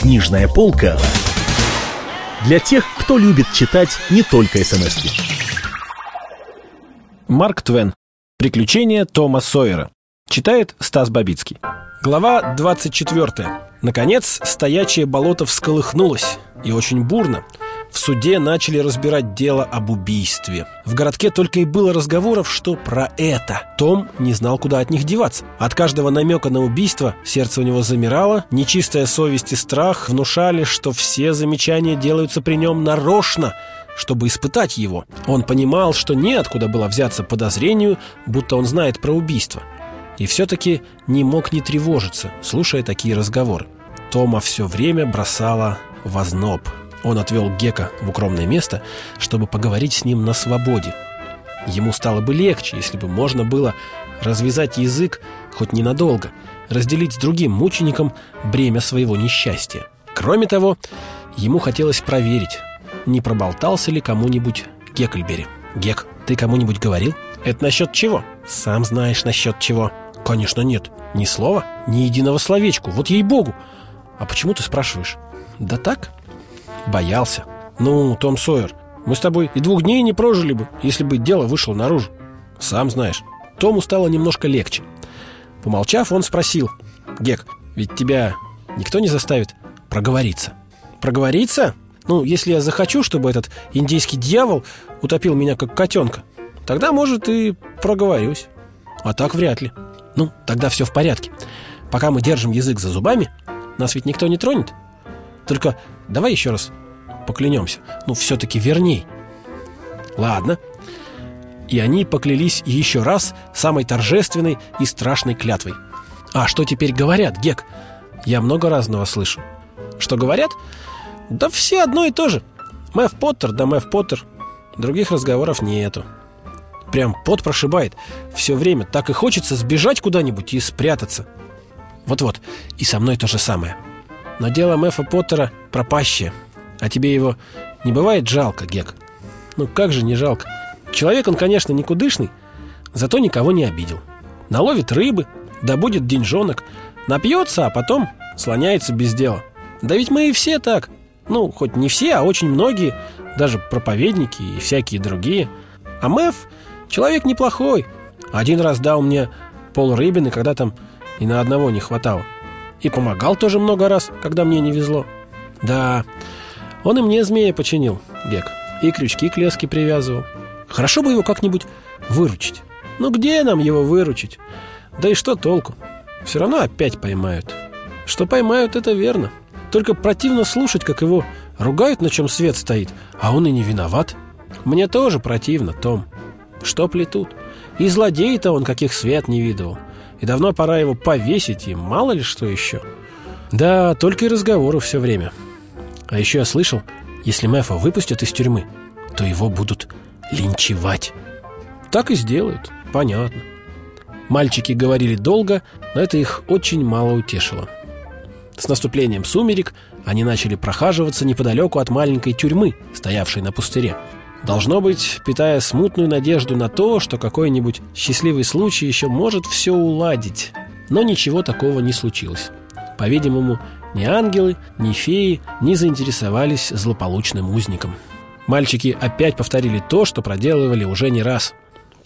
Книжная полка для тех, кто любит читать не только смс -ки. Марк Твен. Приключения Тома Сойера. Читает Стас Бабицкий. Глава 24. Наконец, стоячее болото всколыхнулось. И очень бурно. В суде начали разбирать дело об убийстве. В городке только и было разговоров, что про это. Том не знал, куда от них деваться. От каждого намека на убийство сердце у него замирало, нечистая совесть и страх внушали, что все замечания делаются при нем нарочно, чтобы испытать его. Он понимал, что неоткуда было взяться подозрению, будто он знает про убийство. И все-таки не мог не тревожиться, слушая такие разговоры. Тома все время бросала в озноб – он отвел Гека в укромное место, чтобы поговорить с ним на свободе. Ему стало бы легче, если бы можно было развязать язык хоть ненадолго, разделить с другим мучеником бремя своего несчастья. Кроме того, ему хотелось проверить, не проболтался ли кому-нибудь Геккельбери. «Гек, ты кому-нибудь говорил?» «Это насчет чего?» «Сам знаешь, насчет чего». «Конечно нет. Ни слова, ни единого словечку. Вот ей-богу». «А почему ты спрашиваешь?» «Да так, Боялся. Ну, Том Сойер, мы с тобой и двух дней не прожили бы, если бы дело вышло наружу. Сам знаешь. Тому стало немножко легче. Помолчав, он спросил. Гек, ведь тебя никто не заставит проговориться. Проговориться? Ну, если я захочу, чтобы этот индийский дьявол утопил меня как котенка, тогда, может, и проговорюсь. А так вряд ли. Ну, тогда все в порядке. Пока мы держим язык за зубами, нас ведь никто не тронет. Только давай еще раз поклянемся. Ну, все-таки верней. Ладно. И они поклялись еще раз самой торжественной и страшной клятвой. А что теперь говорят, Гек? Я много разного слышу. Что говорят? Да все одно и то же. Мэв Поттер да Мэв Поттер. Других разговоров нету. Прям пот прошибает. Все время так и хочется сбежать куда-нибудь и спрятаться. Вот-вот. И со мной то же самое. — но дело Мэфа Поттера пропащее. А тебе его не бывает жалко, Гек? Ну как же не жалко? Человек он, конечно, никудышный, зато никого не обидел. Наловит рыбы, добудет деньжонок, напьется, а потом слоняется без дела. Да ведь мы и все так. Ну, хоть не все, а очень многие, даже проповедники и всякие другие. А Мэф человек неплохой. Один раз дал мне пол рыбины, когда там и на одного не хватало. И помогал тоже много раз, когда мне не везло. Да, он и мне змея починил, Гек. И крючки к леске привязывал. Хорошо бы его как-нибудь выручить. Ну где нам его выручить? Да и что толку? Все равно опять поймают. Что поймают, это верно. Только противно слушать, как его ругают, на чем свет стоит, а он и не виноват. Мне тоже противно, Том. Что плетут? И злодей-то он каких свет не видывал. И давно пора его повесить, и мало ли что еще. Да, только и разговоры все время. А еще я слышал, если Мэфа выпустят из тюрьмы, то его будут линчевать. Так и сделают, понятно. Мальчики говорили долго, но это их очень мало утешило. С наступлением сумерек они начали прохаживаться неподалеку от маленькой тюрьмы, стоявшей на пустыре. Должно быть, питая смутную надежду на то, что какой-нибудь счастливый случай еще может все уладить. Но ничего такого не случилось. По-видимому, ни ангелы, ни феи не заинтересовались злополучным узником. Мальчики опять повторили то, что проделывали уже не раз.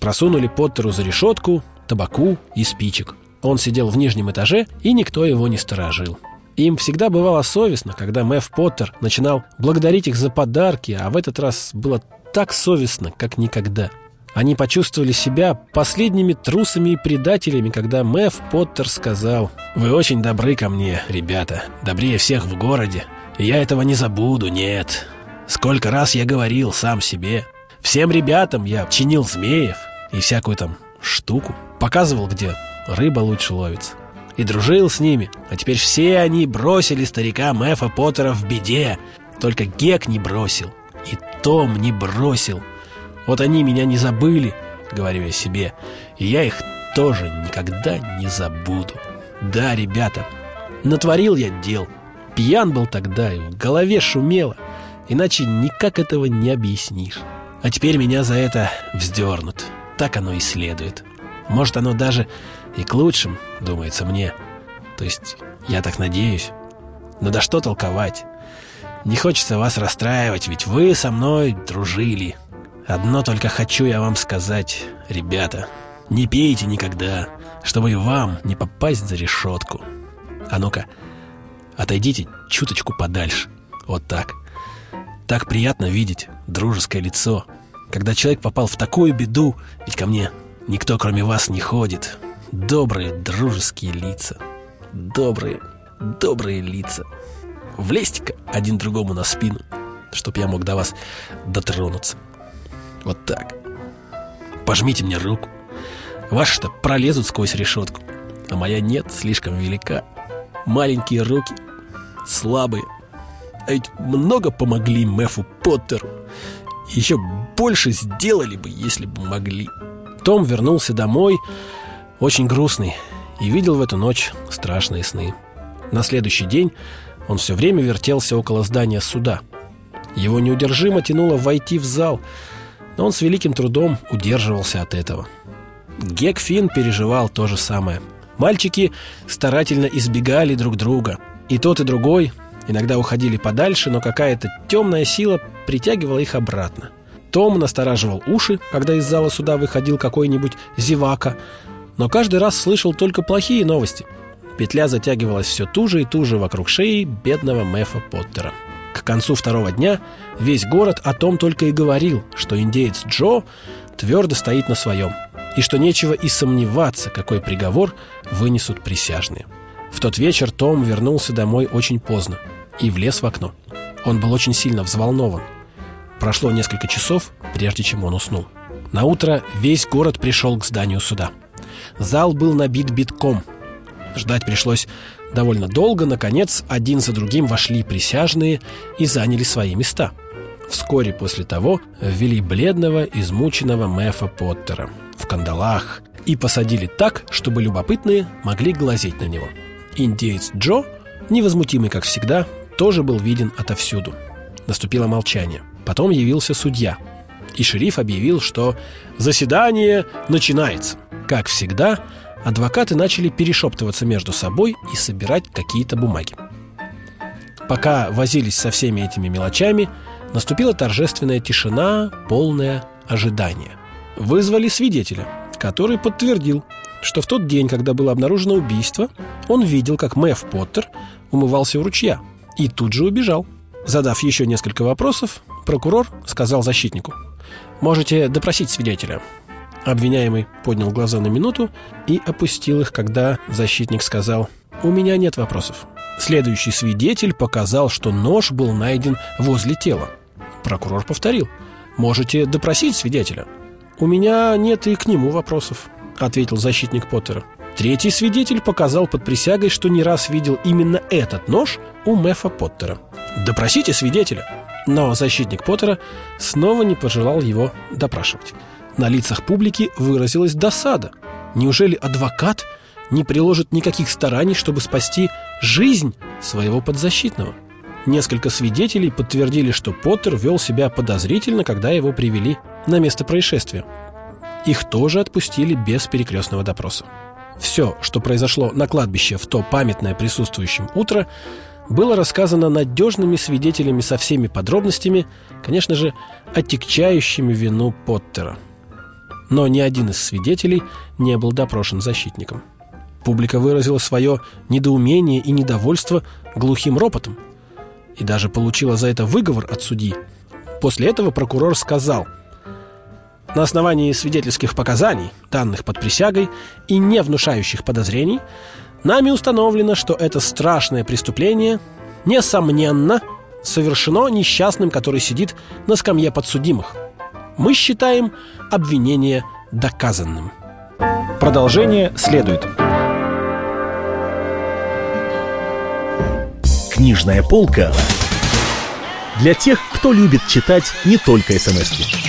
Просунули Поттеру за решетку, табаку и спичек. Он сидел в нижнем этаже, и никто его не сторожил. Им всегда бывало совестно, когда Мэв Поттер начинал благодарить их за подарки, а в этот раз было так совестно, как никогда. Они почувствовали себя последними трусами и предателями, когда Мэв Поттер сказал «Вы очень добры ко мне, ребята, добрее всех в городе. Я этого не забуду, нет. Сколько раз я говорил сам себе. Всем ребятам я чинил змеев и всякую там штуку. Показывал, где рыба лучше ловится. И дружил с ними. А теперь все они бросили старика Мэфа Поттера в беде. Только Гек не бросил. И Том не бросил. Вот они меня не забыли, говорю я себе, и я их тоже никогда не забуду. Да, ребята, натворил я дел. Пьян был тогда, и в голове шумело. Иначе никак этого не объяснишь. А теперь меня за это вздернут. Так оно и следует. Может, оно даже и к лучшему, думается мне. То есть, я так надеюсь. Но да что толковать? Не хочется вас расстраивать, ведь вы со мной дружили. Одно только хочу я вам сказать, ребята, не пейте никогда, чтобы и вам не попасть за решетку. А ну-ка, отойдите чуточку подальше. Вот так. Так приятно видеть дружеское лицо. Когда человек попал в такую беду, ведь ко мне никто кроме вас не ходит. Добрые дружеские лица. Добрые, добрые лица. Влезьте-ка один другому на спину, чтоб я мог до вас дотронуться. Вот так. Пожмите мне руку. Ваши-то пролезут сквозь решетку, а моя нет, слишком велика. Маленькие руки, слабые. А ведь много помогли Мэфу Поттеру. Еще больше сделали бы, если бы могли. Том вернулся домой, очень грустный, и видел в эту ночь страшные сны. На следующий день он все время вертелся около здания суда. Его неудержимо тянуло войти в зал, но он с великим трудом удерживался от этого. Гек Финн переживал то же самое. Мальчики старательно избегали друг друга. И тот, и другой иногда уходили подальше, но какая-то темная сила притягивала их обратно. Том настораживал уши, когда из зала суда выходил какой-нибудь зевака, но каждый раз слышал только плохие новости – Петля затягивалась все туже и туже вокруг шеи бедного Мэфа Поттера. К концу второго дня весь город о том только и говорил, что индеец Джо твердо стоит на своем, и что нечего и сомневаться, какой приговор вынесут присяжные. В тот вечер Том вернулся домой очень поздно и влез в окно. Он был очень сильно взволнован. Прошло несколько часов, прежде чем он уснул. На утро весь город пришел к зданию суда. Зал был набит битком – Ждать пришлось довольно долго. Наконец, один за другим вошли присяжные и заняли свои места. Вскоре после того ввели бледного, измученного Мэфа Поттера в кандалах и посадили так, чтобы любопытные могли глазеть на него. Индеец Джо, невозмутимый как всегда, тоже был виден отовсюду. Наступило молчание. Потом явился судья. И шериф объявил, что заседание начинается. Как всегда, адвокаты начали перешептываться между собой и собирать какие-то бумаги. Пока возились со всеми этими мелочами, наступила торжественная тишина, полное ожидание. Вызвали свидетеля, который подтвердил, что в тот день, когда было обнаружено убийство, он видел, как Мэв Поттер умывался у ручья и тут же убежал. Задав еще несколько вопросов, прокурор сказал защитнику, «Можете допросить свидетеля. Обвиняемый поднял глаза на минуту и опустил их, когда защитник сказал «У меня нет вопросов». Следующий свидетель показал, что нож был найден возле тела. Прокурор повторил «Можете допросить свидетеля». «У меня нет и к нему вопросов», — ответил защитник Поттера. Третий свидетель показал под присягой, что не раз видел именно этот нож у Мэфа Поттера. «Допросите свидетеля!» Но защитник Поттера снова не пожелал его допрашивать. На лицах публики выразилась досада. Неужели адвокат не приложит никаких стараний, чтобы спасти жизнь своего подзащитного? Несколько свидетелей подтвердили, что Поттер вел себя подозрительно, когда его привели на место происшествия. Их тоже отпустили без перекрестного допроса. Все, что произошло на кладбище в то памятное присутствующим утро, было рассказано надежными свидетелями со всеми подробностями, конечно же, отягчающими вину Поттера – но ни один из свидетелей не был допрошен защитником. Публика выразила свое недоумение и недовольство глухим ропотом и даже получила за это выговор от судьи. После этого прокурор сказал «На основании свидетельских показаний, данных под присягой и не внушающих подозрений, нами установлено, что это страшное преступление, несомненно, совершено несчастным, который сидит на скамье подсудимых – мы считаем обвинение доказанным. Продолжение следует. Книжная полка для тех, кто любит читать не только смс -ки.